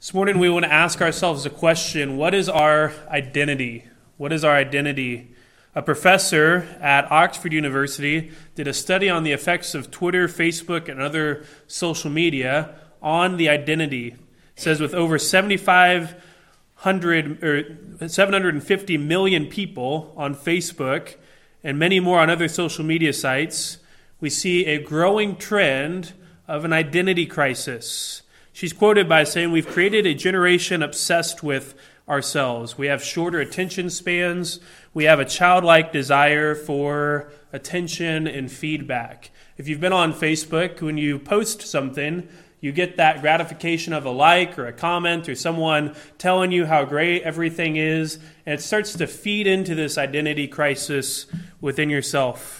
This morning, we want to ask ourselves a question What is our identity? What is our identity? A professor at Oxford University did a study on the effects of Twitter, Facebook, and other social media on the identity. It says with over 7,500 or 750 million people on Facebook and many more on other social media sites, we see a growing trend of an identity crisis. She's quoted by saying, We've created a generation obsessed with ourselves. We have shorter attention spans. We have a childlike desire for attention and feedback. If you've been on Facebook, when you post something, you get that gratification of a like or a comment or someone telling you how great everything is, and it starts to feed into this identity crisis within yourself.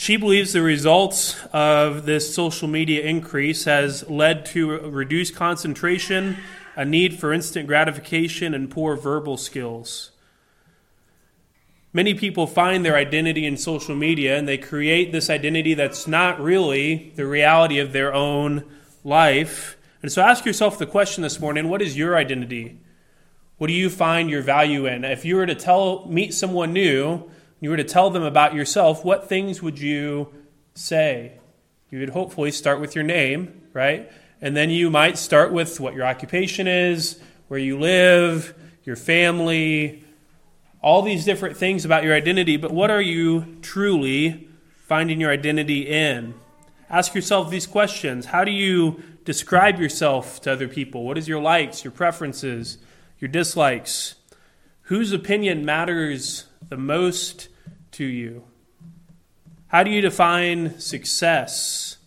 She believes the results of this social media increase has led to reduced concentration, a need for instant gratification, and poor verbal skills. Many people find their identity in social media and they create this identity that's not really the reality of their own life. And so ask yourself the question this morning what is your identity? What do you find your value in? If you were to tell meet someone new, you were to tell them about yourself, what things would you say? You would hopefully start with your name, right? And then you might start with what your occupation is, where you live, your family, all these different things about your identity. But what are you truly finding your identity in? Ask yourself these questions How do you describe yourself to other people? What is your likes, your preferences, your dislikes? Whose opinion matters the most to you? How do you define success?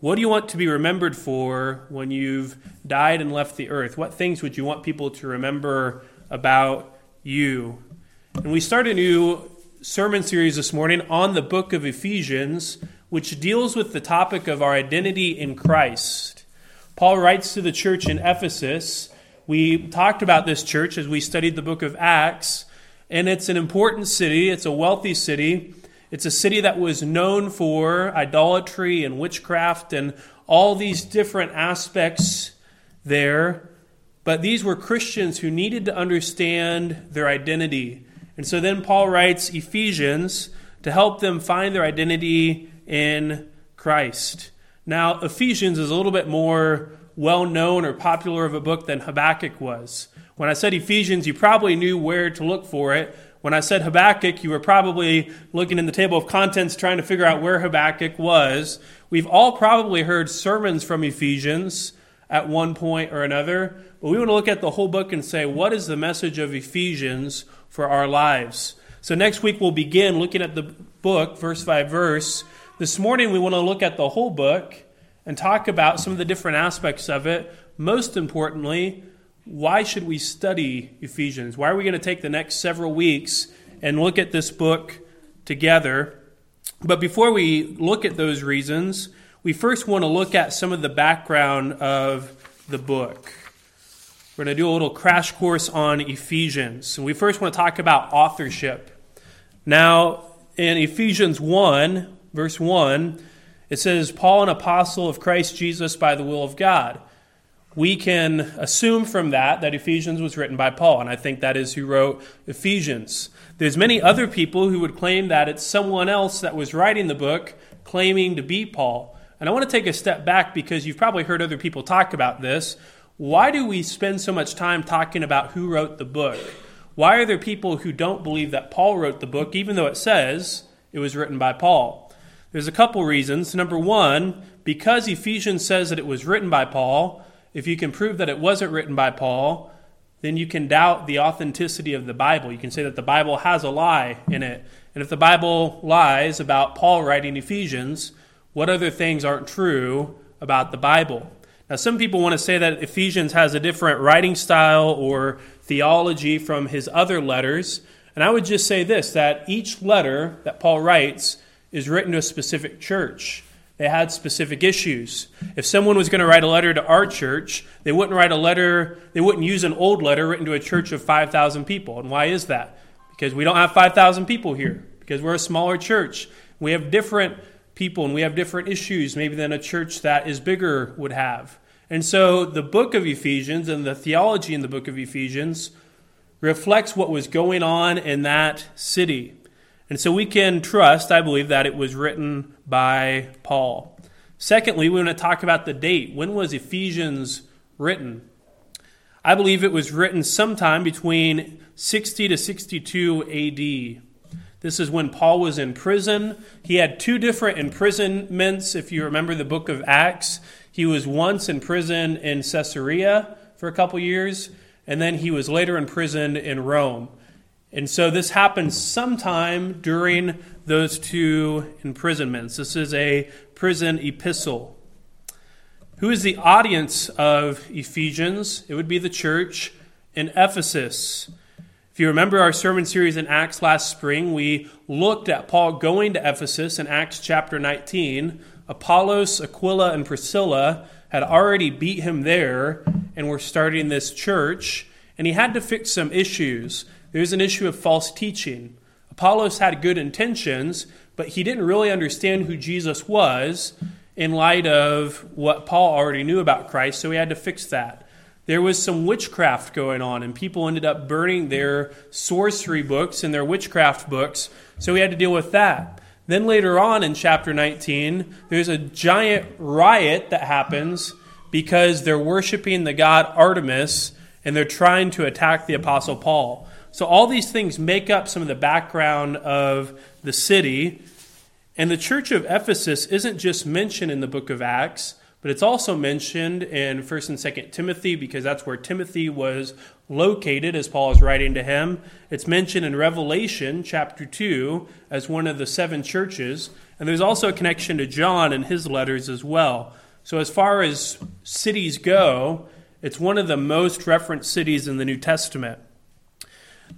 What do you want to be remembered for when you've died and left the earth? What things would you want people to remember about you? And we start a new sermon series this morning on the book of Ephesians, which deals with the topic of our identity in Christ. Paul writes to the church in Ephesus. We talked about this church as we studied the book of Acts and it's an important city, it's a wealthy city. It's a city that was known for idolatry and witchcraft and all these different aspects there. But these were Christians who needed to understand their identity. And so then Paul writes Ephesians to help them find their identity in Christ. Now, Ephesians is a little bit more well known or popular of a book than Habakkuk was. When I said Ephesians, you probably knew where to look for it. When I said Habakkuk, you were probably looking in the table of contents trying to figure out where Habakkuk was. We've all probably heard sermons from Ephesians at one point or another, but we want to look at the whole book and say, what is the message of Ephesians for our lives? So next week we'll begin looking at the book, verse by verse. This morning we want to look at the whole book and talk about some of the different aspects of it. Most importantly, why should we study Ephesians? Why are we going to take the next several weeks and look at this book together? But before we look at those reasons, we first want to look at some of the background of the book. We're going to do a little crash course on Ephesians. And we first want to talk about authorship. Now, in Ephesians 1, verse 1, it says, Paul, an apostle of Christ Jesus by the will of God we can assume from that that Ephesians was written by Paul, and I think that is who wrote Ephesians. There's many other people who would claim that it's someone else that was writing the book claiming to be Paul. And I want to take a step back because you've probably heard other people talk about this. Why do we spend so much time talking about who wrote the book? Why are there people who don't believe that Paul wrote the book, even though it says it was written by Paul? There's a couple reasons. Number one, because Ephesians says that it was written by Paul, if you can prove that it wasn't written by Paul, then you can doubt the authenticity of the Bible. You can say that the Bible has a lie in it. And if the Bible lies about Paul writing Ephesians, what other things aren't true about the Bible? Now, some people want to say that Ephesians has a different writing style or theology from his other letters. And I would just say this that each letter that Paul writes is written to a specific church. They had specific issues. If someone was going to write a letter to our church, they wouldn't write a letter, they wouldn't use an old letter written to a church of 5,000 people. And why is that? Because we don't have 5,000 people here, because we're a smaller church. We have different people and we have different issues maybe than a church that is bigger would have. And so the book of Ephesians and the theology in the book of Ephesians reflects what was going on in that city. And so we can trust, I believe, that it was written by Paul. Secondly, we want to talk about the date. When was Ephesians written? I believe it was written sometime between 60 to 62 AD. This is when Paul was in prison. He had two different imprisonments, if you remember the book of Acts. He was once in prison in Caesarea for a couple years, and then he was later imprisoned in Rome. And so this happened sometime during those two imprisonments. This is a prison epistle. Who is the audience of Ephesians? It would be the church in Ephesus. If you remember our sermon series in Acts last spring, we looked at Paul going to Ephesus in Acts chapter 19. Apollos, Aquila, and Priscilla had already beat him there and were starting this church, and he had to fix some issues. There's an issue of false teaching. Apollos had good intentions, but he didn't really understand who Jesus was in light of what Paul already knew about Christ, so he had to fix that there was some witchcraft going on, and people ended up burning their sorcery books and their witchcraft books, so he had to deal with that. Then later on in chapter 19, there's a giant riot that happens because they're worshiping the god Artemis and they're trying to attack the Apostle Paul. So, all these things make up some of the background of the city. And the church of Ephesus isn't just mentioned in the book of Acts, but it's also mentioned in 1st and 2nd Timothy because that's where Timothy was located as Paul is writing to him. It's mentioned in Revelation chapter 2 as one of the seven churches. And there's also a connection to John and his letters as well. So, as far as cities go, it's one of the most referenced cities in the New Testament.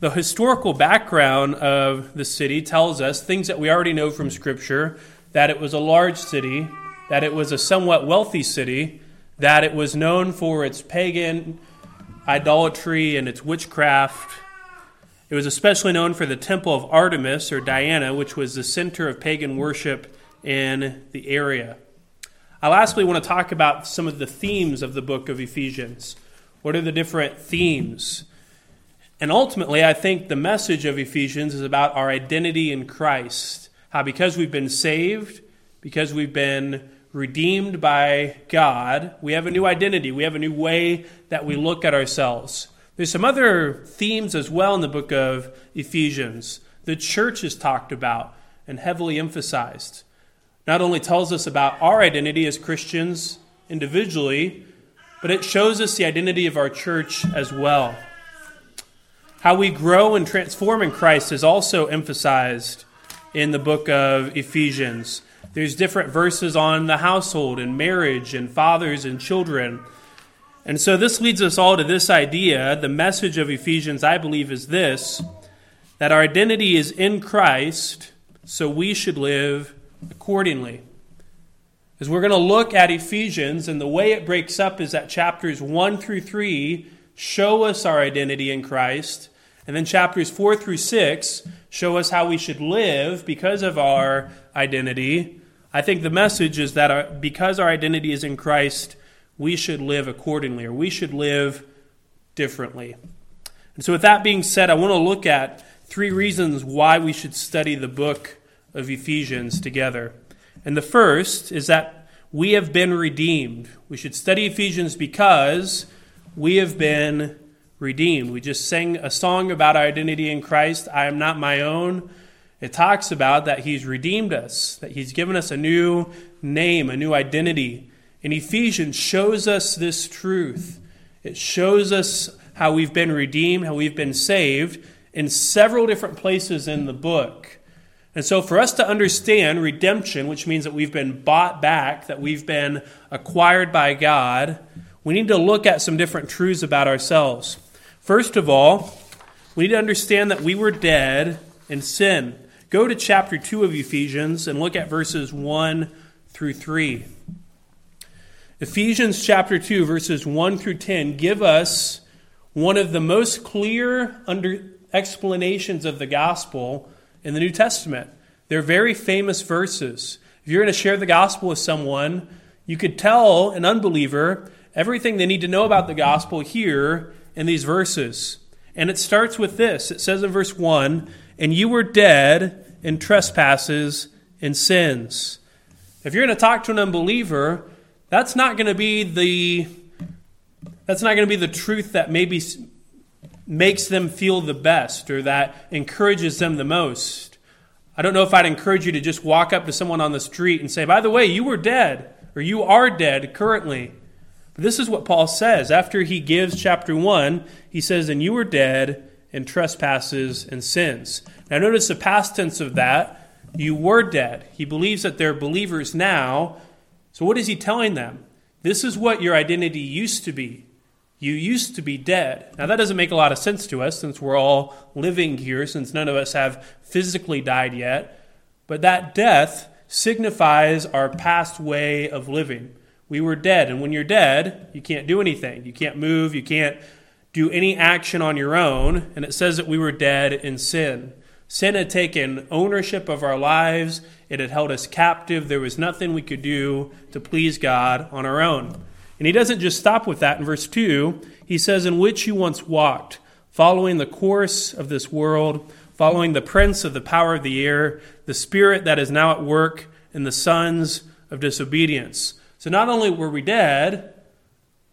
The historical background of the city tells us things that we already know from Scripture that it was a large city that it was a somewhat wealthy city, that it was known for its pagan idolatry and its witchcraft. It was especially known for the temple of Artemis or Diana, which was the center of pagan worship in the area. I lastly want to talk about some of the themes of the book of Ephesians. What are the different themes? And ultimately, I think the message of Ephesians is about our identity in Christ. How because we've been saved, because we've been redeemed by God, we have a new identity. We have a new way that we look at ourselves. There's some other themes as well in the book of Ephesians. The church is talked about and heavily emphasized. Not only tells us about our identity as Christians individually, but it shows us the identity of our church as well. How we grow and transform in Christ is also emphasized in the book of Ephesians. There's different verses on the household and marriage and fathers and children. And so this leads us all to this idea. The message of Ephesians, I believe, is this that our identity is in Christ, so we should live accordingly. As we're going to look at Ephesians, and the way it breaks up is that chapters 1 through 3 show us our identity in Christ, and then chapters 4 through 6 show us how we should live because of our identity. I think the message is that our, because our identity is in Christ, we should live accordingly, or we should live differently. And so, with that being said, I want to look at three reasons why we should study the book of Ephesians together. And the first is that we have been redeemed. We should study Ephesians because we have been redeemed. We just sang a song about our identity in Christ. I am not my own. It talks about that He's redeemed us, that He's given us a new name, a new identity. And Ephesians shows us this truth. It shows us how we've been redeemed, how we've been saved in several different places in the book. And so, for us to understand redemption, which means that we've been bought back, that we've been acquired by God, we need to look at some different truths about ourselves. First of all, we need to understand that we were dead in sin. Go to chapter 2 of Ephesians and look at verses 1 through 3. Ephesians chapter 2, verses 1 through 10 give us one of the most clear under explanations of the gospel in the New Testament. They're very famous verses. If you're going to share the gospel with someone, you could tell an unbeliever everything they need to know about the gospel here in these verses. And it starts with this it says in verse 1 And you were dead in trespasses and sins. If you're going to talk to an unbeliever, that's not going to be the that's not going to be the truth that maybe makes them feel the best or that encourages them the most. I don't know if I'd encourage you to just walk up to someone on the street and say, "By the way, you were dead or you are dead currently." This is what Paul says after he gives chapter 1, he says, "And you were dead in trespasses and sins." Now notice the past tense of that. You were dead. He believes that they're believers now. So what is he telling them? This is what your identity used to be. You used to be dead. Now, that doesn't make a lot of sense to us since we're all living here, since none of us have physically died yet. But that death signifies our past way of living. We were dead, and when you're dead, you can't do anything. You can't move, you can't do any action on your own. And it says that we were dead in sin. Sin had taken ownership of our lives, it had held us captive. There was nothing we could do to please God on our own. And he doesn't just stop with that in verse 2. He says, In which you once walked, following the course of this world, following the prince of the power of the air, the spirit that is now at work in the sons of disobedience. So not only were we dead,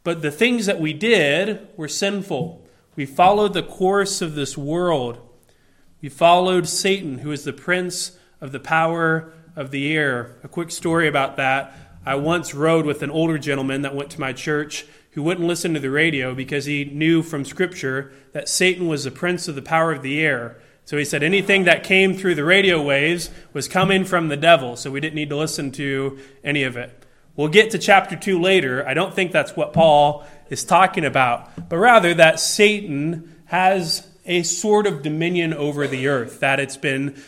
but the things that we did were sinful. We followed the course of this world. We followed Satan, who is the prince of the power of the air. A quick story about that. I once rode with an older gentleman that went to my church who wouldn't listen to the radio because he knew from Scripture that Satan was the prince of the power of the air. So he said anything that came through the radio waves was coming from the devil, so we didn't need to listen to any of it. We'll get to chapter 2 later. I don't think that's what Paul is talking about, but rather that Satan has a sort of dominion over the earth, that it's been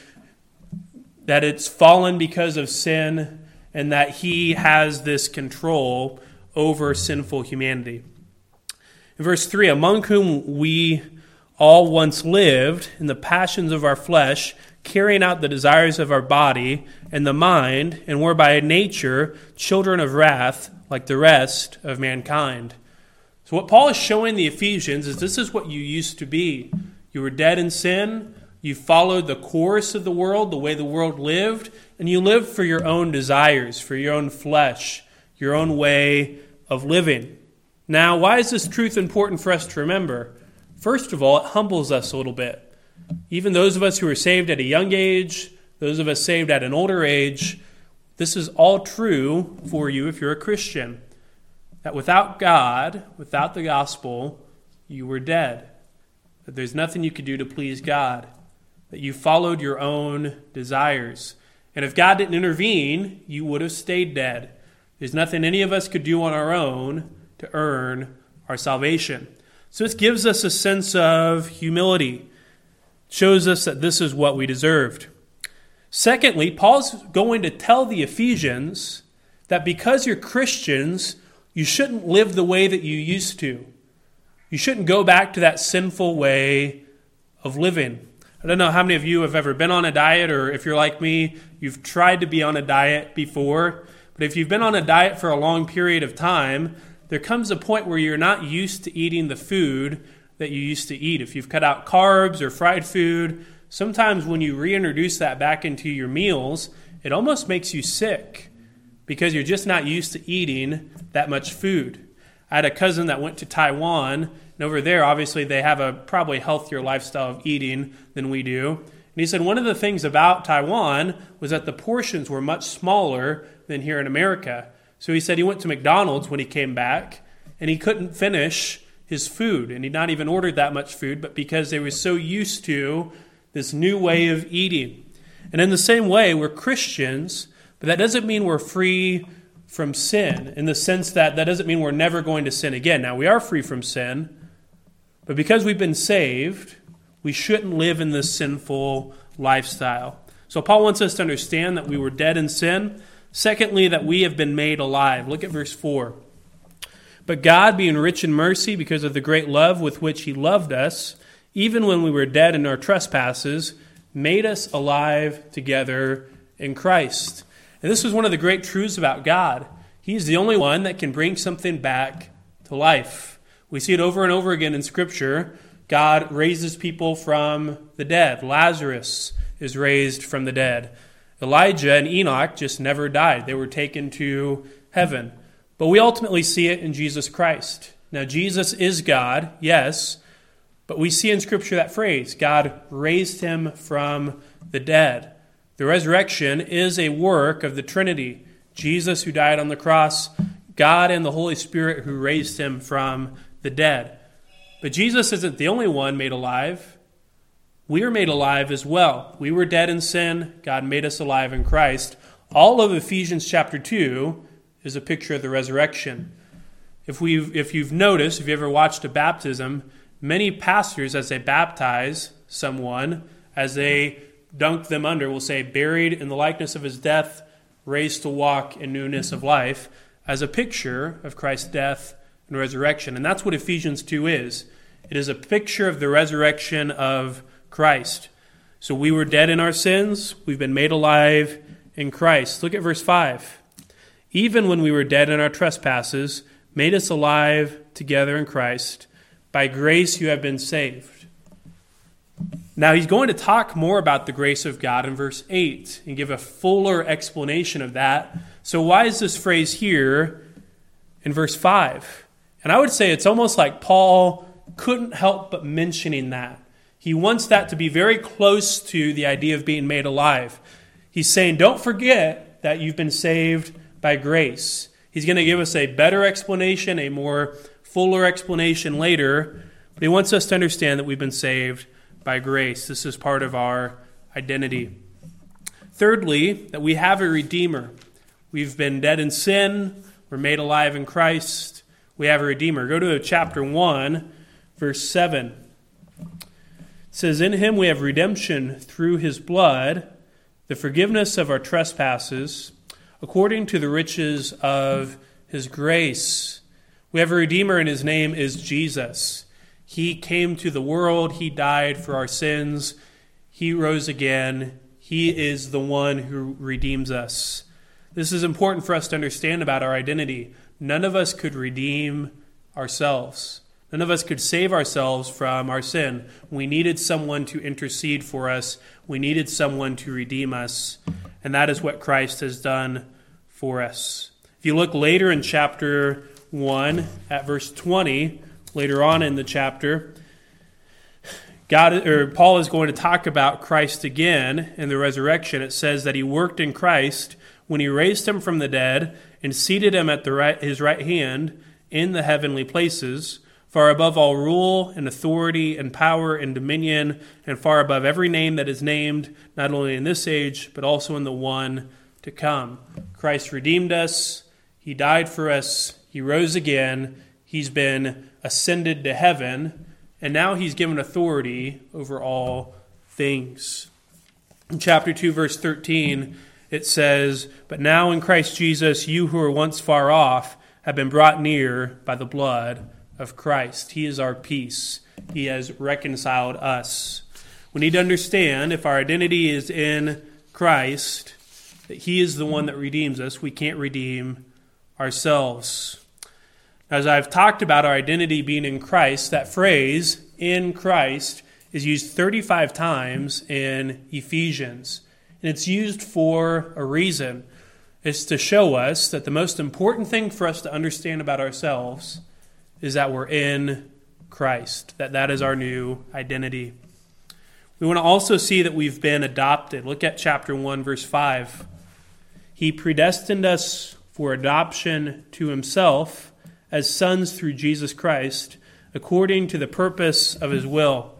that it's fallen because of sin and that he has this control over sinful humanity. In verse 3, among whom we all once lived in the passions of our flesh, carrying out the desires of our body and the mind, and were by nature children of wrath like the rest of mankind. So, what Paul is showing the Ephesians is this is what you used to be. You were dead in sin, you followed the course of the world, the way the world lived, and you lived for your own desires, for your own flesh, your own way of living. Now, why is this truth important for us to remember? First of all, it humbles us a little bit. Even those of us who are saved at a young age, those of us saved at an older age, this is all true for you if you're a Christian. That without God, without the gospel, you were dead. That there's nothing you could do to please God that you followed your own desires. And if God didn't intervene, you would have stayed dead. There's nothing any of us could do on our own to earn our salvation. So this gives us a sense of humility, shows us that this is what we deserved. Secondly, Paul's going to tell the Ephesians that because you're Christians, you shouldn't live the way that you used to. You shouldn't go back to that sinful way of living. I don't know how many of you have ever been on a diet, or if you're like me, you've tried to be on a diet before. But if you've been on a diet for a long period of time, there comes a point where you're not used to eating the food that you used to eat. If you've cut out carbs or fried food, sometimes when you reintroduce that back into your meals, it almost makes you sick because you're just not used to eating that much food. I had a cousin that went to Taiwan and over there, obviously, they have a probably healthier lifestyle of eating than we do. And he said one of the things about Taiwan was that the portions were much smaller than here in America. So he said he went to McDonald's when he came back and he couldn't finish his food. And he'd not even ordered that much food, but because they were so used to this new way of eating. And in the same way, we're Christians, but that doesn't mean we're free from sin in the sense that that doesn't mean we're never going to sin again. Now, we are free from sin. But because we've been saved, we shouldn't live in this sinful lifestyle. So Paul wants us to understand that we were dead in sin. Secondly, that we have been made alive. Look at verse 4. But God, being rich in mercy because of the great love with which he loved us, even when we were dead in our trespasses, made us alive together in Christ. And this is one of the great truths about God. He's the only one that can bring something back to life. We see it over and over again in Scripture. God raises people from the dead. Lazarus is raised from the dead. Elijah and Enoch just never died, they were taken to heaven. But we ultimately see it in Jesus Christ. Now, Jesus is God, yes, but we see in Scripture that phrase God raised him from the dead. The resurrection is a work of the Trinity Jesus, who died on the cross, God and the Holy Spirit, who raised him from the dead. But Jesus isn't the only one made alive. We are made alive as well. We were dead in sin. God made us alive in Christ. All of Ephesians chapter 2 is a picture of the resurrection. If, we've, if you've noticed, if you ever watched a baptism, many pastors, as they baptize someone, as they dunk them under, will say, buried in the likeness of his death, raised to walk in newness of life, as a picture of Christ's death and resurrection. And that's what Ephesians 2 is it is a picture of the resurrection of Christ. So we were dead in our sins, we've been made alive in Christ. Look at verse 5. Even when we were dead in our trespasses, made us alive together in Christ. By grace you have been saved. Now, he's going to talk more about the grace of God in verse 8 and give a fuller explanation of that. So, why is this phrase here in verse 5? And I would say it's almost like Paul couldn't help but mentioning that. He wants that to be very close to the idea of being made alive. He's saying, don't forget that you've been saved by grace. He's going to give us a better explanation, a more fuller explanation later, but he wants us to understand that we've been saved by grace. This is part of our identity. Thirdly, that we have a Redeemer. We've been dead in sin, we're made alive in Christ. We have a Redeemer. Go to chapter 1, verse 7. It says, In him we have redemption through his blood, the forgiveness of our trespasses, according to the riches of his grace. We have a Redeemer, and his name is Jesus. He came to the world, He died for our sins, He rose again. He is the one who redeems us. This is important for us to understand about our identity. None of us could redeem ourselves. None of us could save ourselves from our sin. We needed someone to intercede for us. We needed someone to redeem us. And that is what Christ has done for us. If you look later in chapter 1 at verse 20, later on in the chapter, God or Paul is going to talk about Christ again in the resurrection. It says that he worked in Christ when he raised him from the dead and seated him at the right, his right hand in the heavenly places, far above all rule and authority and power and dominion, and far above every name that is named, not only in this age, but also in the one to come. Christ redeemed us, he died for us, he rose again, he's been ascended to heaven, and now he's given authority over all things. In chapter 2, verse 13, it says, But now in Christ Jesus, you who were once far off have been brought near by the blood of Christ. He is our peace, He has reconciled us. We need to understand if our identity is in Christ, that He is the one that redeems us. We can't redeem ourselves. As I've talked about our identity being in Christ, that phrase, in Christ, is used 35 times in Ephesians. And it's used for a reason. It's to show us that the most important thing for us to understand about ourselves is that we're in Christ, that that is our new identity. We want to also see that we've been adopted. Look at chapter 1, verse 5. He predestined us for adoption to himself as sons through Jesus Christ, according to the purpose of his will.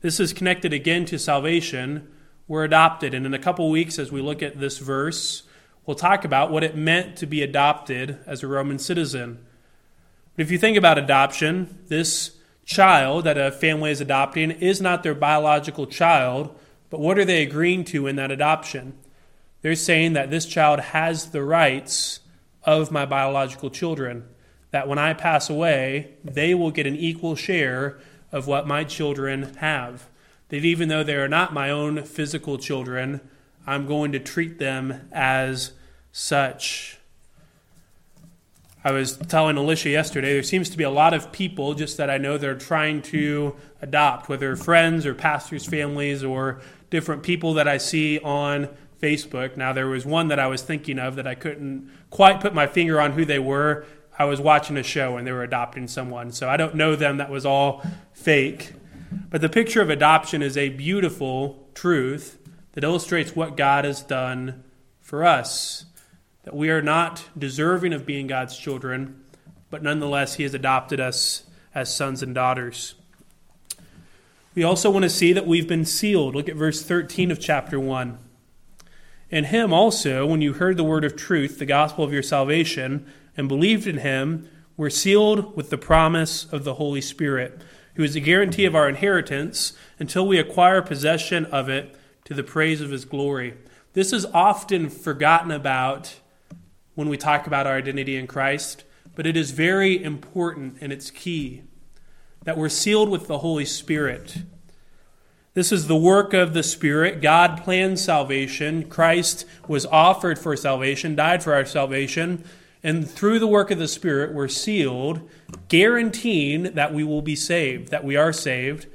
This is connected again to salvation. We're adopted. And in a couple weeks, as we look at this verse, we'll talk about what it meant to be adopted as a Roman citizen. But if you think about adoption, this child that a family is adopting is not their biological child, but what are they agreeing to in that adoption? They're saying that this child has the rights of my biological children that when I pass away, they will get an equal share of what my children have. That even though they are not my own physical children, I'm going to treat them as such. I was telling Alicia yesterday, there seems to be a lot of people just that I know that are trying to adopt, whether friends or pastors' families or different people that I see on Facebook. Now, there was one that I was thinking of that I couldn't quite put my finger on who they were. I was watching a show and they were adopting someone. So I don't know them. That was all fake. But the picture of adoption is a beautiful truth that illustrates what God has done for us. That we are not deserving of being God's children, but nonetheless, He has adopted us as sons and daughters. We also want to see that we've been sealed. Look at verse 13 of chapter 1. In him also, when you heard the word of truth, the gospel of your salvation, and believed in him, were sealed with the promise of the Holy Spirit, who is the guarantee of our inheritance until we acquire possession of it to the praise of his glory. This is often forgotten about when we talk about our identity in Christ, but it is very important and it's key that we're sealed with the Holy Spirit. This is the work of the Spirit. God planned salvation. Christ was offered for salvation, died for our salvation. And through the work of the Spirit, we're sealed, guaranteeing that we will be saved, that we are saved,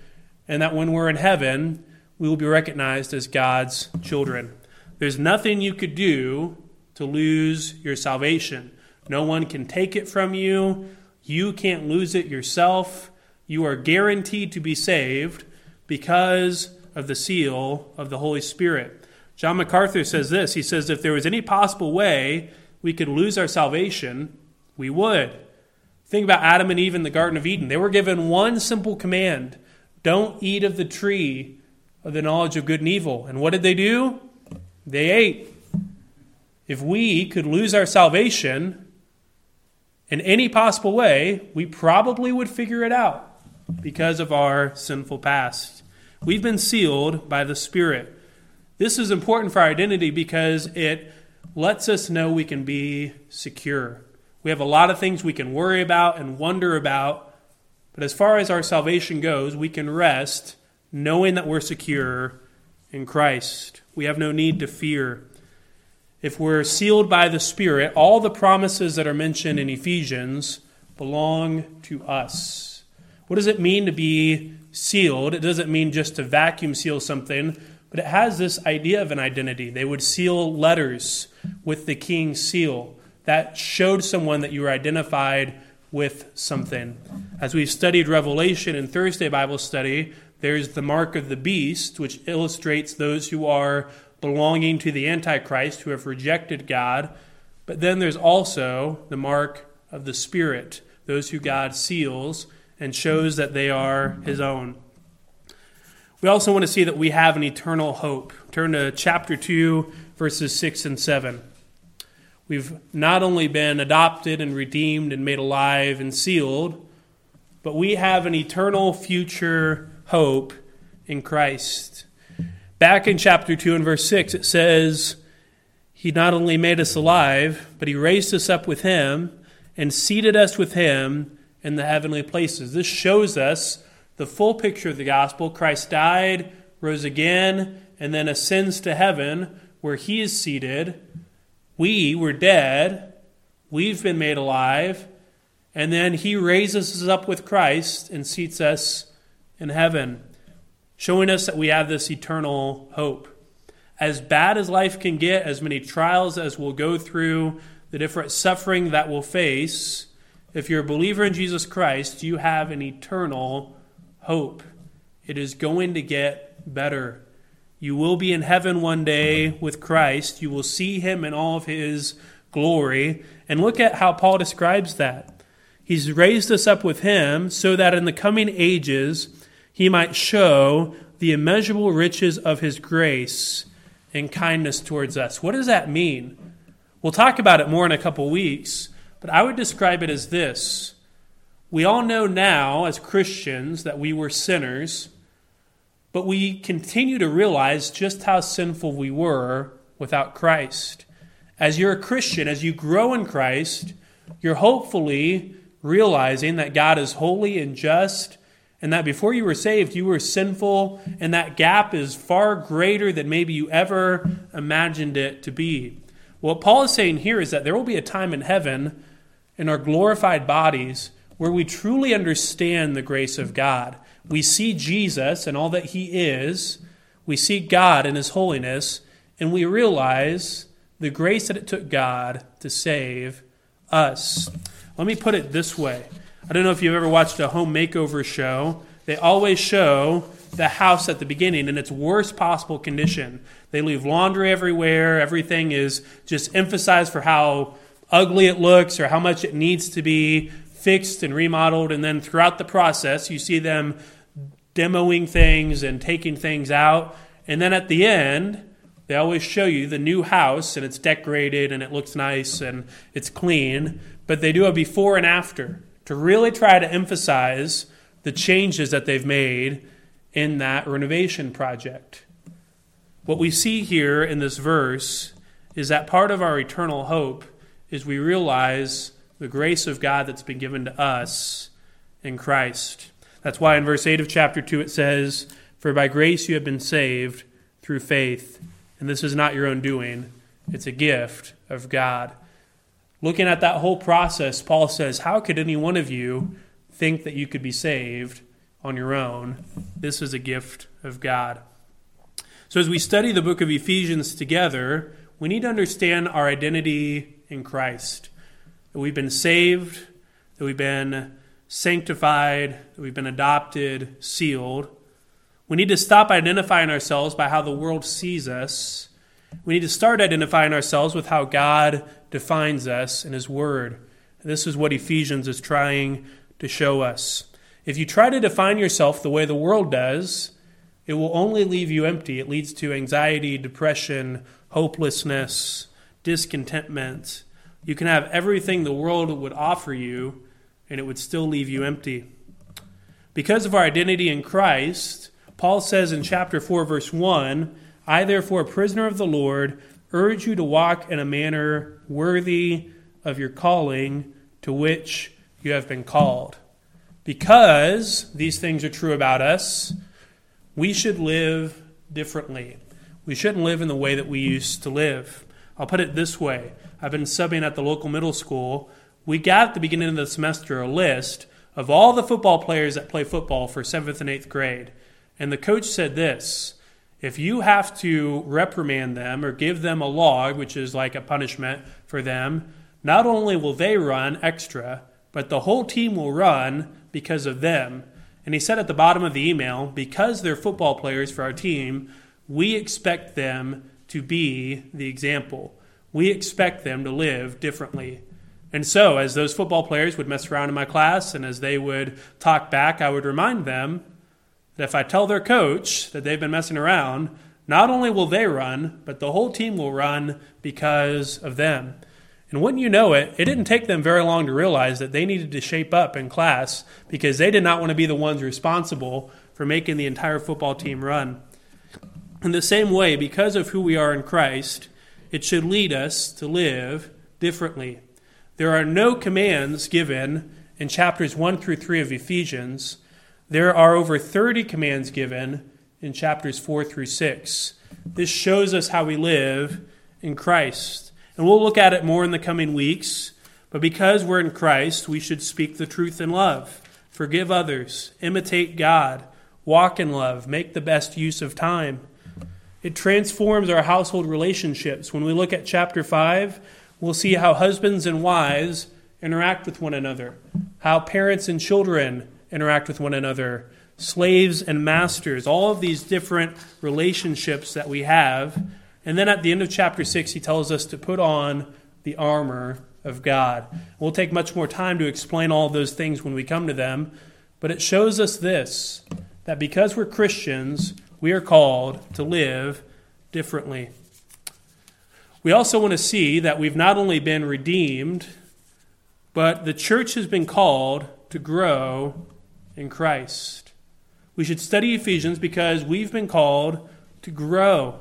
and that when we're in heaven, we will be recognized as God's children. There's nothing you could do to lose your salvation. No one can take it from you. You can't lose it yourself. You are guaranteed to be saved because of the seal of the Holy Spirit. John MacArthur says this He says, if there was any possible way we could lose our salvation, we would. Think about Adam and Eve in the Garden of Eden. They were given one simple command don't eat of the tree of the knowledge of good and evil. And what did they do? They ate. If we could lose our salvation in any possible way, we probably would figure it out because of our sinful past. We've been sealed by the Spirit. This is important for our identity because it lets us know we can be secure. We have a lot of things we can worry about and wonder about, but as far as our salvation goes, we can rest knowing that we're secure in Christ. We have no need to fear. If we're sealed by the Spirit, all the promises that are mentioned in Ephesians belong to us. What does it mean to be sealed? It doesn't mean just to vacuum seal something, but it has this idea of an identity. They would seal letters with the king's seal. That showed someone that you were identified with something. As we've studied Revelation in Thursday Bible study, there's the mark of the beast, which illustrates those who are belonging to the Antichrist, who have rejected God. But then there's also the mark of the Spirit, those who God seals and shows that they are his own. We also want to see that we have an eternal hope. Turn to chapter 2, verses 6 and 7. We've not only been adopted and redeemed and made alive and sealed, but we have an eternal future hope in Christ. Back in chapter 2 and verse 6, it says, He not only made us alive, but He raised us up with Him and seated us with Him in the heavenly places. This shows us the full picture of the gospel. Christ died, rose again, and then ascends to heaven where he is seated. We were dead, we've been made alive, and then he raises us up with Christ and seats us in heaven, showing us that we have this eternal hope. As bad as life can get, as many trials as we'll go through, the different suffering that we'll face, if you're a believer in Jesus Christ, you have an eternal hope. It is going to get better. You will be in heaven one day with Christ. You will see him in all of his glory. And look at how Paul describes that. He's raised us up with him so that in the coming ages he might show the immeasurable riches of his grace and kindness towards us. What does that mean? We'll talk about it more in a couple weeks. But I would describe it as this We all know now, as Christians, that we were sinners, but we continue to realize just how sinful we were without Christ. As you're a Christian, as you grow in Christ, you're hopefully realizing that God is holy and just, and that before you were saved, you were sinful, and that gap is far greater than maybe you ever imagined it to be. What Paul is saying here is that there will be a time in heaven in our glorified bodies where we truly understand the grace of God. We see Jesus and all that he is, we see God and his holiness, and we realize the grace that it took God to save us. Let me put it this way I don't know if you've ever watched a home makeover show. They always show the house at the beginning in its worst possible condition. They leave laundry everywhere. Everything is just emphasized for how ugly it looks or how much it needs to be fixed and remodeled. And then throughout the process, you see them demoing things and taking things out. And then at the end, they always show you the new house and it's decorated and it looks nice and it's clean. But they do a before and after to really try to emphasize the changes that they've made in that renovation project. What we see here in this verse is that part of our eternal hope is we realize the grace of God that's been given to us in Christ. That's why in verse 8 of chapter 2 it says, For by grace you have been saved through faith, and this is not your own doing, it's a gift of God. Looking at that whole process, Paul says, How could any one of you think that you could be saved on your own? This is a gift of God. So, as we study the book of Ephesians together, we need to understand our identity in Christ that we've been saved, that we've been sanctified, that we've been adopted, sealed. We need to stop identifying ourselves by how the world sees us. We need to start identifying ourselves with how God defines us in His Word. This is what Ephesians is trying to show us. If you try to define yourself the way the world does, it will only leave you empty. It leads to anxiety, depression, hopelessness, discontentment, you can have everything the world would offer you, and it would still leave you empty. Because of our identity in Christ, Paul says in chapter 4, verse 1 I, therefore, prisoner of the Lord, urge you to walk in a manner worthy of your calling to which you have been called. Because these things are true about us, we should live differently. We shouldn't live in the way that we used to live. I'll put it this way I've been subbing at the local middle school. We got at the beginning of the semester a list of all the football players that play football for seventh and eighth grade. And the coach said this if you have to reprimand them or give them a log, which is like a punishment for them, not only will they run extra, but the whole team will run because of them. And he said at the bottom of the email, because they're football players for our team, we expect them to be the example. We expect them to live differently. And so, as those football players would mess around in my class and as they would talk back, I would remind them that if I tell their coach that they've been messing around, not only will they run, but the whole team will run because of them. And wouldn't you know it, it didn't take them very long to realize that they needed to shape up in class because they did not want to be the ones responsible for making the entire football team run. In the same way, because of who we are in Christ, it should lead us to live differently. There are no commands given in chapters 1 through 3 of Ephesians. There are over 30 commands given in chapters 4 through 6. This shows us how we live in Christ. And we'll look at it more in the coming weeks. But because we're in Christ, we should speak the truth in love, forgive others, imitate God, walk in love, make the best use of time. It transforms our household relationships. When we look at chapter 5, we'll see how husbands and wives interact with one another, how parents and children interact with one another, slaves and masters, all of these different relationships that we have. And then at the end of chapter 6, he tells us to put on the armor of God. We'll take much more time to explain all those things when we come to them, but it shows us this that because we're Christians, we are called to live differently. We also want to see that we've not only been redeemed, but the church has been called to grow in Christ. We should study Ephesians because we've been called to grow.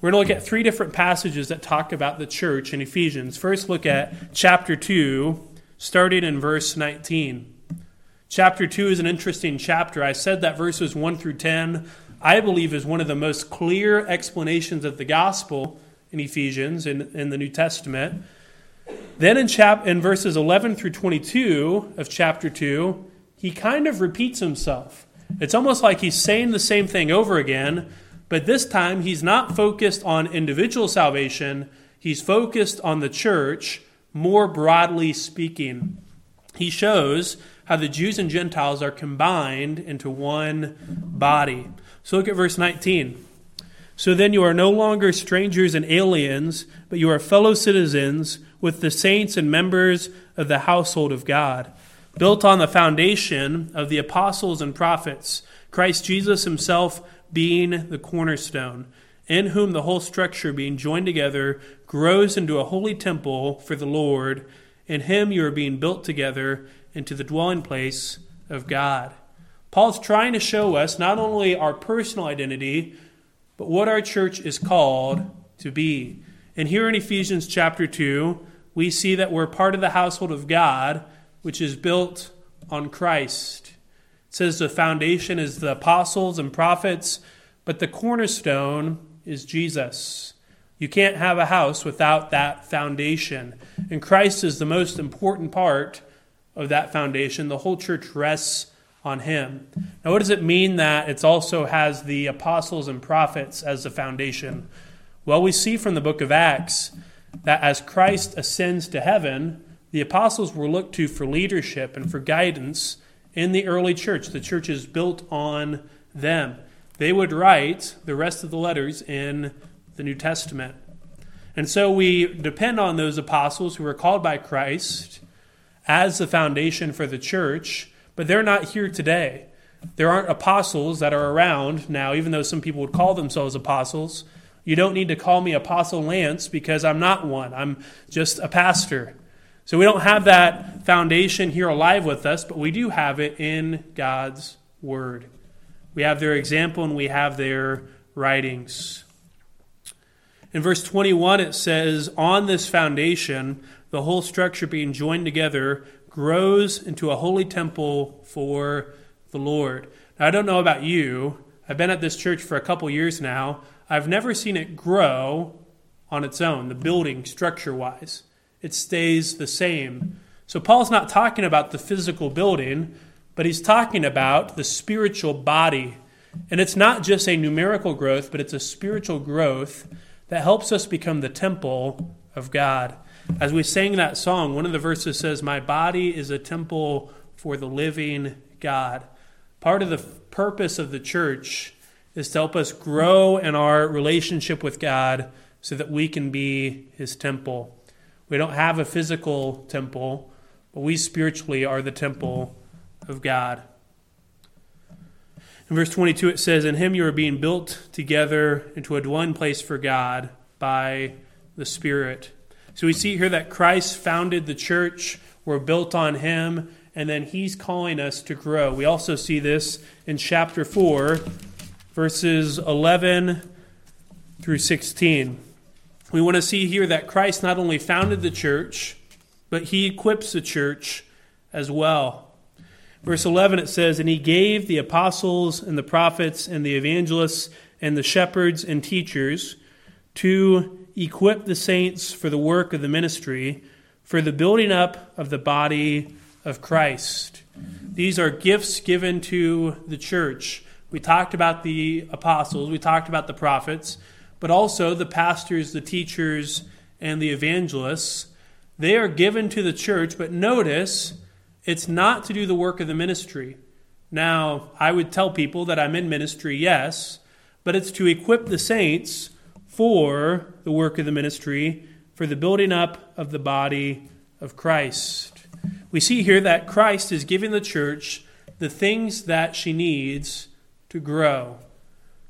We're going to look at three different passages that talk about the church in Ephesians. First, look at chapter 2, starting in verse 19. Chapter 2 is an interesting chapter. I said that verses 1 through 10, I believe, is one of the most clear explanations of the gospel in Ephesians in, in the New Testament. Then in, chap- in verses 11 through 22 of chapter 2, he kind of repeats himself. It's almost like he's saying the same thing over again, but this time he's not focused on individual salvation, he's focused on the church, more broadly speaking. He shows how the Jews and Gentiles are combined into one body. So look at verse 19. So then you are no longer strangers and aliens, but you are fellow citizens with the saints and members of the household of God, built on the foundation of the apostles and prophets, Christ Jesus himself being the cornerstone, in whom the whole structure being joined together grows into a holy temple for the Lord. In him you are being built together into the dwelling place of God. Paul's trying to show us not only our personal identity, but what our church is called to be. And here in Ephesians chapter 2, we see that we're part of the household of God, which is built on Christ. It says the foundation is the apostles and prophets, but the cornerstone is Jesus. You can't have a house without that foundation. And Christ is the most important part of that foundation. The whole church rests on him. Now, what does it mean that it also has the apostles and prophets as the foundation? Well, we see from the book of Acts that as Christ ascends to heaven, the apostles were looked to for leadership and for guidance in the early church. The church is built on them. They would write the rest of the letters in the New Testament. And so we depend on those apostles who were called by Christ as the foundation for the church but they're not here today. There aren't apostles that are around now, even though some people would call themselves apostles. You don't need to call me Apostle Lance because I'm not one. I'm just a pastor. So we don't have that foundation here alive with us, but we do have it in God's Word. We have their example and we have their writings. In verse 21, it says, On this foundation, the whole structure being joined together grows into a holy temple for the Lord. Now, I don't know about you. I've been at this church for a couple years now. I've never seen it grow on its own, the building structure wise. It stays the same. So, Paul's not talking about the physical building, but he's talking about the spiritual body. And it's not just a numerical growth, but it's a spiritual growth that helps us become the temple of God. As we sang that song, one of the verses says, My body is a temple for the living God. Part of the purpose of the church is to help us grow in our relationship with God so that we can be his temple. We don't have a physical temple, but we spiritually are the temple of God. In verse 22, it says, In him you are being built together into a dwelling place for God by the Spirit. So we see here that Christ founded the church, we're built on him, and then he's calling us to grow. We also see this in chapter 4, verses 11 through 16. We want to see here that Christ not only founded the church, but he equips the church as well. Verse 11 it says, And he gave the apostles and the prophets and the evangelists and the shepherds and teachers to equip the saints for the work of the ministry, for the building up of the body of Christ. These are gifts given to the church. We talked about the apostles, we talked about the prophets, but also the pastors, the teachers, and the evangelists. They are given to the church, but notice it's not to do the work of the ministry. Now, I would tell people that I'm in ministry, yes, but it's to equip the saints for the work of the ministry, for the building up of the body of Christ. We see here that Christ is giving the church the things that she needs to grow,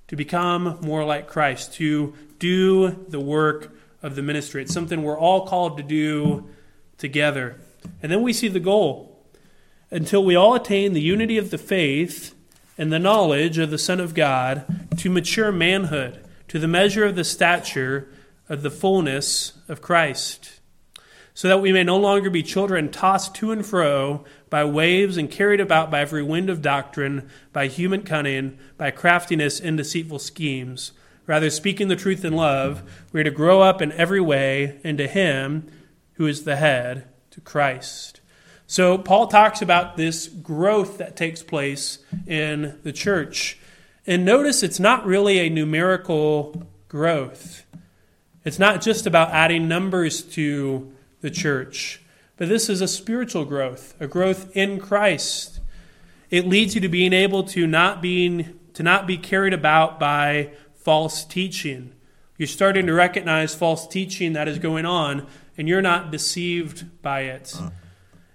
to become more like Christ, to do the work of the ministry. It's something we're all called to do together. And then we see the goal until we all attain the unity of the faith and the knowledge of the Son of God to mature manhood to the measure of the stature of the fullness of Christ, so that we may no longer be children tossed to and fro by waves and carried about by every wind of doctrine, by human cunning, by craftiness and deceitful schemes. Rather, speaking the truth in love, we are to grow up in every way into Him who is the head, to Christ. So, Paul talks about this growth that takes place in the church. And notice it's not really a numerical growth. It's not just about adding numbers to the church, but this is a spiritual growth, a growth in Christ. It leads you to being able to not being to not be carried about by false teaching. You're starting to recognize false teaching that is going on, and you're not deceived by it.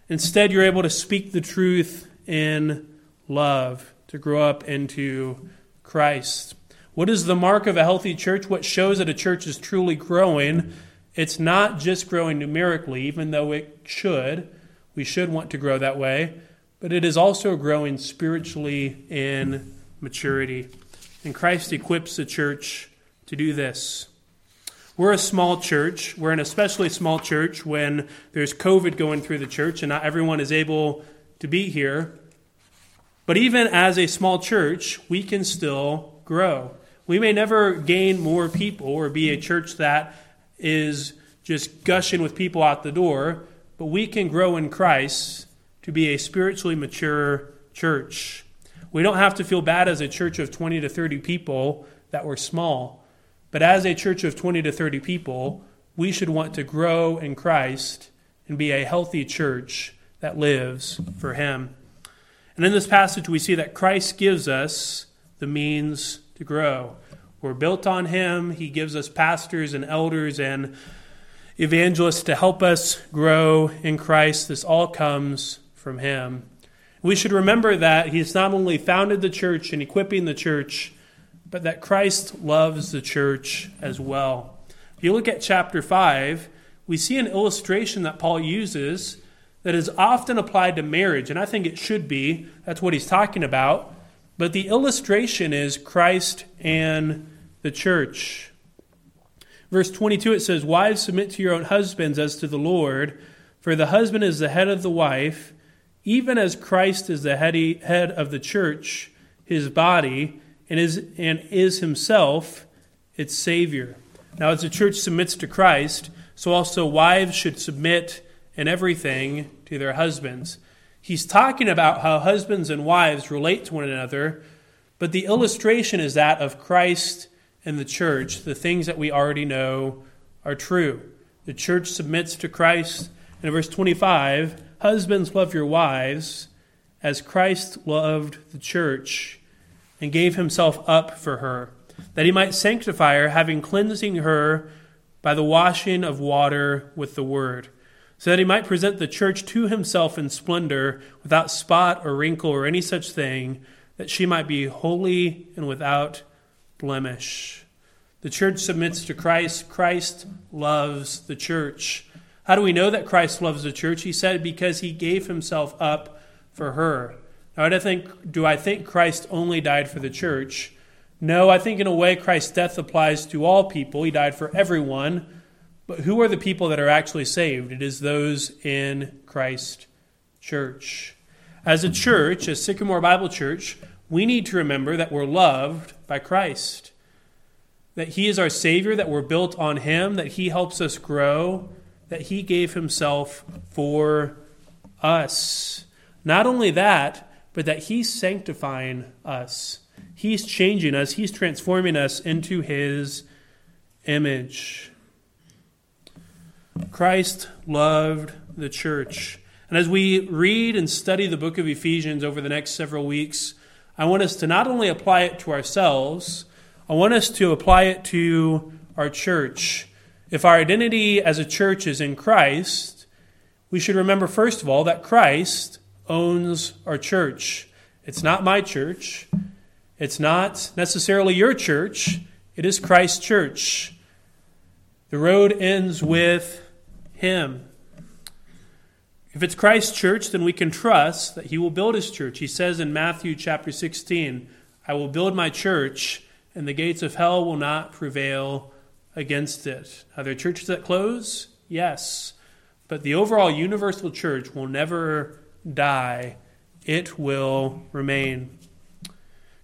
Instead, you're able to speak the truth in love, to grow up into Christ. What is the mark of a healthy church? What shows that a church is truly growing? It's not just growing numerically, even though it should. We should want to grow that way. But it is also growing spiritually in maturity. And Christ equips the church to do this. We're a small church. We're an especially small church when there's COVID going through the church and not everyone is able to be here. But even as a small church, we can still grow. We may never gain more people or be a church that is just gushing with people out the door, but we can grow in Christ to be a spiritually mature church. We don't have to feel bad as a church of 20 to 30 people that we're small. But as a church of 20 to 30 people, we should want to grow in Christ and be a healthy church that lives for Him. And in this passage, we see that Christ gives us the means to grow. We're built on Him. He gives us pastors and elders and evangelists to help us grow in Christ. This all comes from Him. We should remember that He's not only founded the church and equipping the church, but that Christ loves the church as well. If you look at chapter 5, we see an illustration that Paul uses that is often applied to marriage, and I think it should be. That's what he's talking about. But the illustration is Christ and the church. Verse 22 it says, Wives, submit to your own husbands as to the Lord, for the husband is the head of the wife, even as Christ is the head of the church, his body, and is, and is himself its Savior. Now, as the church submits to Christ, so also wives should submit in everything to their husbands. He's talking about how husbands and wives relate to one another, but the illustration is that of Christ and the church. The things that we already know are true. The church submits to Christ. And in verse 25, husbands love your wives as Christ loved the church and gave himself up for her, that he might sanctify her, having cleansing her by the washing of water with the word so that he might present the church to himself in splendor, without spot or wrinkle or any such thing, that she might be holy and without blemish. The church submits to Christ. Christ loves the church. How do we know that Christ loves the church? He said, because he gave himself up for her. Now, I think, do I think Christ only died for the church? No, I think in a way Christ's death applies to all people. He died for everyone. But who are the people that are actually saved? It is those in Christ Church. As a church, as Sycamore Bible Church, we need to remember that we're loved by Christ, that He is our Savior, that we're built on Him, that He helps us grow, that He gave Himself for us. Not only that, but that He's sanctifying us. He's changing us, He's transforming us into His image. Christ loved the church. And as we read and study the book of Ephesians over the next several weeks, I want us to not only apply it to ourselves, I want us to apply it to our church. If our identity as a church is in Christ, we should remember, first of all, that Christ owns our church. It's not my church, it's not necessarily your church, it is Christ's church. The road ends with him. If it's Christ's church, then we can trust that he will build his church. He says in Matthew chapter 16, I will build my church, and the gates of hell will not prevail against it. Are there churches that close? Yes. But the overall universal church will never die, it will remain.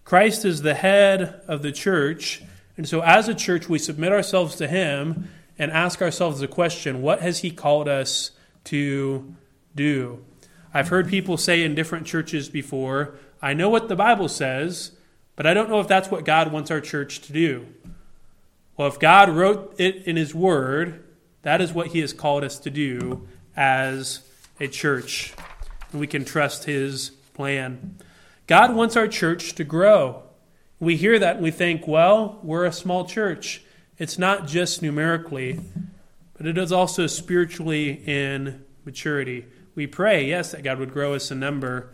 Christ is the head of the church, and so as a church, we submit ourselves to him and ask ourselves the question what has He called us to do? I've heard people say in different churches before, I know what the Bible says, but I don't know if that's what God wants our church to do. Well, if God wrote it in His Word, that is what He has called us to do as a church. And we can trust His plan. God wants our church to grow. We hear that and we think, well, we're a small church. It's not just numerically, but it is also spiritually in maturity. We pray, yes, that God would grow us in number,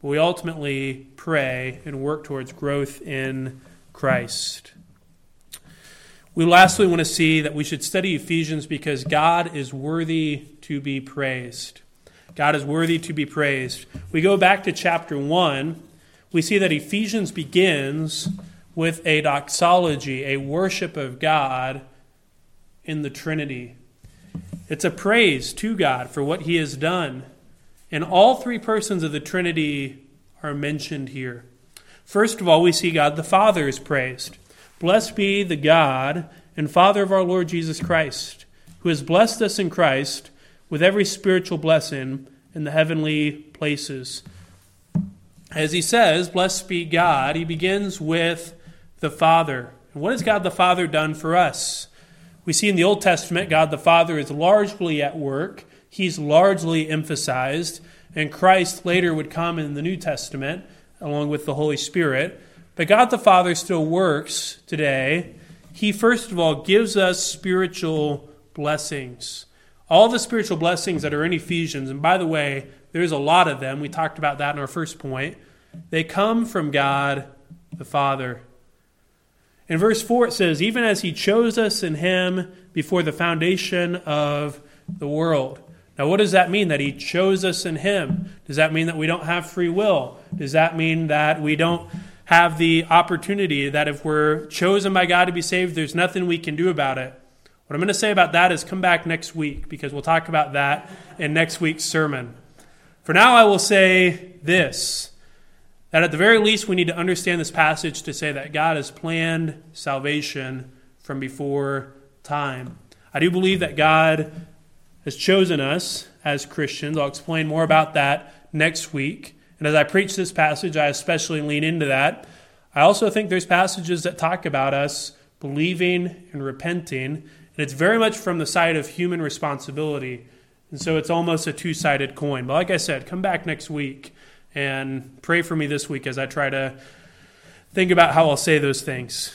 but we ultimately pray and work towards growth in Christ. We lastly want to see that we should study Ephesians because God is worthy to be praised. God is worthy to be praised. We go back to chapter 1, we see that Ephesians begins with a doxology, a worship of God in the Trinity. It's a praise to God for what He has done. And all three persons of the Trinity are mentioned here. First of all, we see God the Father is praised. Blessed be the God and Father of our Lord Jesus Christ, who has blessed us in Christ with every spiritual blessing in the heavenly places. As he says, Blessed be God, he begins with the Father. And what has God the Father done for us? We see in the Old Testament, God the Father is largely at work, he's largely emphasized, and Christ later would come in the New Testament along with the Holy Spirit. But God the Father still works today. He, first of all, gives us spiritual blessings. All the spiritual blessings that are in Ephesians, and by the way, there's a lot of them. We talked about that in our first point. They come from God the Father. In verse 4, it says, Even as He chose us in Him before the foundation of the world. Now, what does that mean that He chose us in Him? Does that mean that we don't have free will? Does that mean that we don't have the opportunity that if we're chosen by God to be saved, there's nothing we can do about it? What I'm going to say about that is come back next week because we'll talk about that in next week's sermon. For now, I will say this that at the very least, we need to understand this passage to say that God has planned salvation from before time. I do believe that God has chosen us as Christians. I'll explain more about that next week. And as I preach this passage, I especially lean into that. I also think there's passages that talk about us believing and repenting, and it's very much from the side of human responsibility. And so it's almost a two sided coin. But like I said, come back next week and pray for me this week as I try to think about how I'll say those things.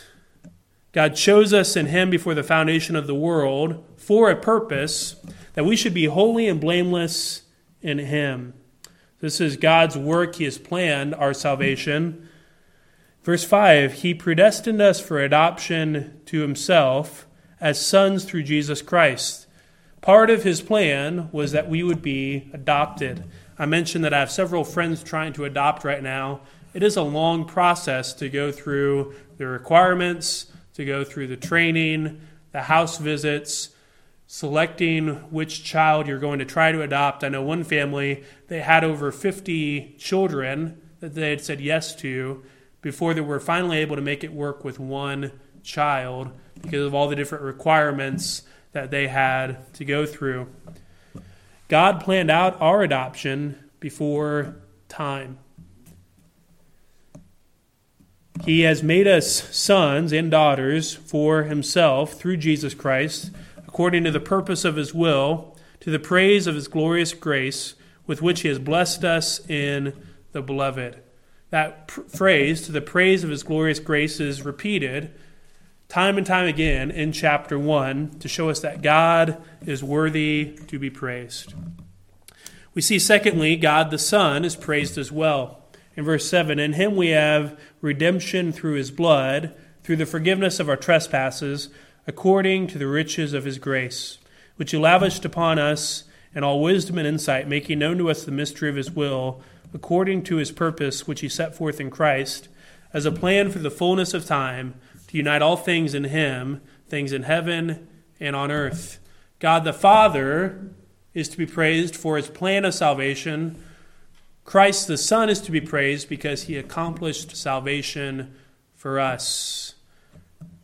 God chose us in Him before the foundation of the world for a purpose that we should be holy and blameless in Him. This is God's work. He has planned our salvation. Verse 5 He predestined us for adoption to Himself as sons through Jesus Christ. Part of His plan was that we would be adopted. I mentioned that I have several friends trying to adopt right now. It is a long process to go through the requirements, to go through the training, the house visits, selecting which child you're going to try to adopt. I know one family, they had over 50 children that they had said yes to before they were finally able to make it work with one child because of all the different requirements that they had to go through. God planned out our adoption before time. He has made us sons and daughters for himself through Jesus Christ, according to the purpose of his will, to the praise of his glorious grace, with which he has blessed us in the beloved. That pr- phrase, to the praise of his glorious grace, is repeated time and time again in chapter 1 to show us that God is worthy to be praised. We see, secondly, God the Son is praised as well. In verse 7, in him we have redemption through his blood, through the forgiveness of our trespasses, according to the riches of his grace, which he lavished upon us in all wisdom and insight, making known to us the mystery of his will, according to his purpose, which he set forth in Christ, as a plan for the fullness of time to unite all things in Him, things in heaven and on earth. God the Father is to be praised for His plan of salvation. Christ the Son is to be praised because He accomplished salvation for us.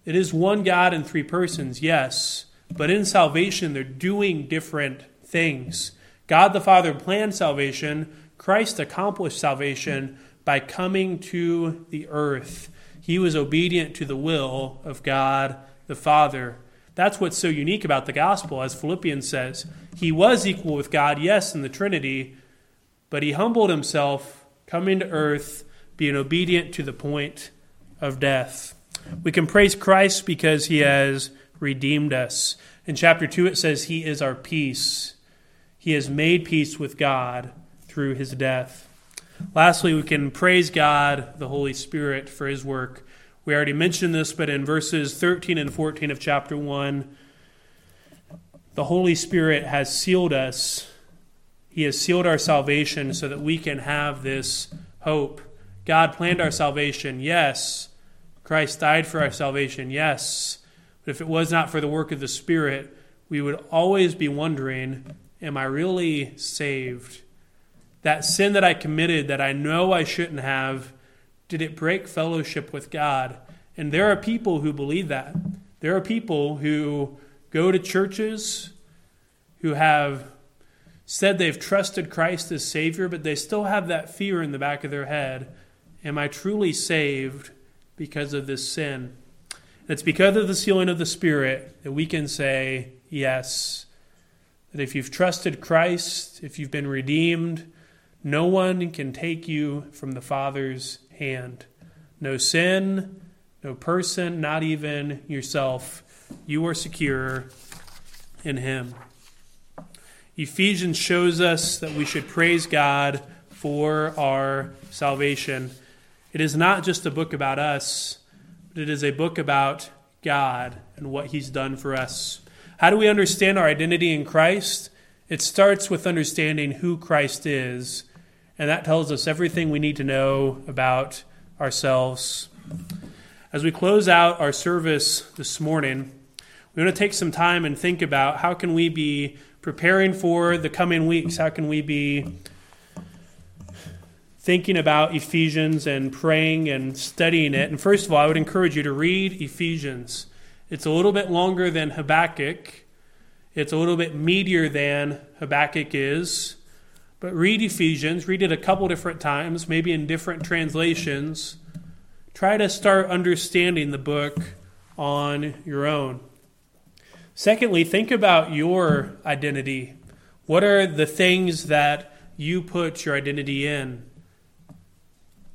It is one God in three persons, yes, but in salvation, they're doing different things. God the Father planned salvation, Christ accomplished salvation by coming to the earth. He was obedient to the will of God the Father. That's what's so unique about the gospel, as Philippians says. He was equal with God, yes, in the Trinity, but he humbled himself, coming to earth, being obedient to the point of death. We can praise Christ because he has redeemed us. In chapter 2, it says, He is our peace. He has made peace with God through his death. Lastly, we can praise God, the Holy Spirit, for his work. We already mentioned this, but in verses 13 and 14 of chapter 1, the Holy Spirit has sealed us. He has sealed our salvation so that we can have this hope. God planned our salvation, yes. Christ died for our salvation, yes. But if it was not for the work of the Spirit, we would always be wondering, am I really saved? That sin that I committed that I know I shouldn't have, did it break fellowship with God? And there are people who believe that. There are people who go to churches who have said they've trusted Christ as Savior, but they still have that fear in the back of their head Am I truly saved because of this sin? it's because of the sealing of the Spirit that we can say, yes. That if you've trusted Christ, if you've been redeemed, no one can take you from the Father's hand. No sin, no person, not even yourself. You are secure in Him. Ephesians shows us that we should praise God for our salvation. It is not just a book about us, but it is a book about God and what He's done for us. How do we understand our identity in Christ? It starts with understanding who Christ is, and that tells us everything we need to know about ourselves. As we close out our service this morning, we want to take some time and think about how can we be preparing for the coming weeks? How can we be thinking about Ephesians and praying and studying it. And first of all, I would encourage you to read Ephesians. It's a little bit longer than Habakkuk, it's a little bit meatier than Habakkuk is. But read Ephesians, read it a couple different times, maybe in different translations. Try to start understanding the book on your own. Secondly, think about your identity. What are the things that you put your identity in?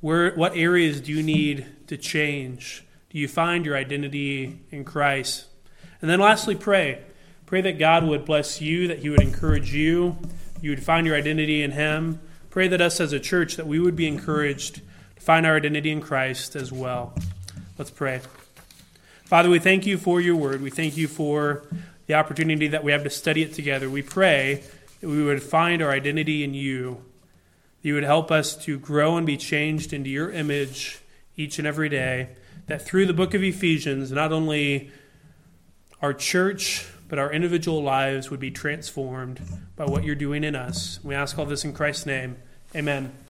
Where, what areas do you need to change? Do you find your identity in Christ? And then lastly, pray. Pray that God would bless you, that He would encourage you, you would find your identity in Him. Pray that us as a church, that we would be encouraged to find our identity in Christ as well. Let's pray. Father, we thank you for your word. We thank you for the opportunity that we have to study it together. We pray that we would find our identity in you you would help us to grow and be changed into your image each and every day. That through the book of Ephesians, not only our church, but our individual lives would be transformed by what you're doing in us. We ask all this in Christ's name. Amen.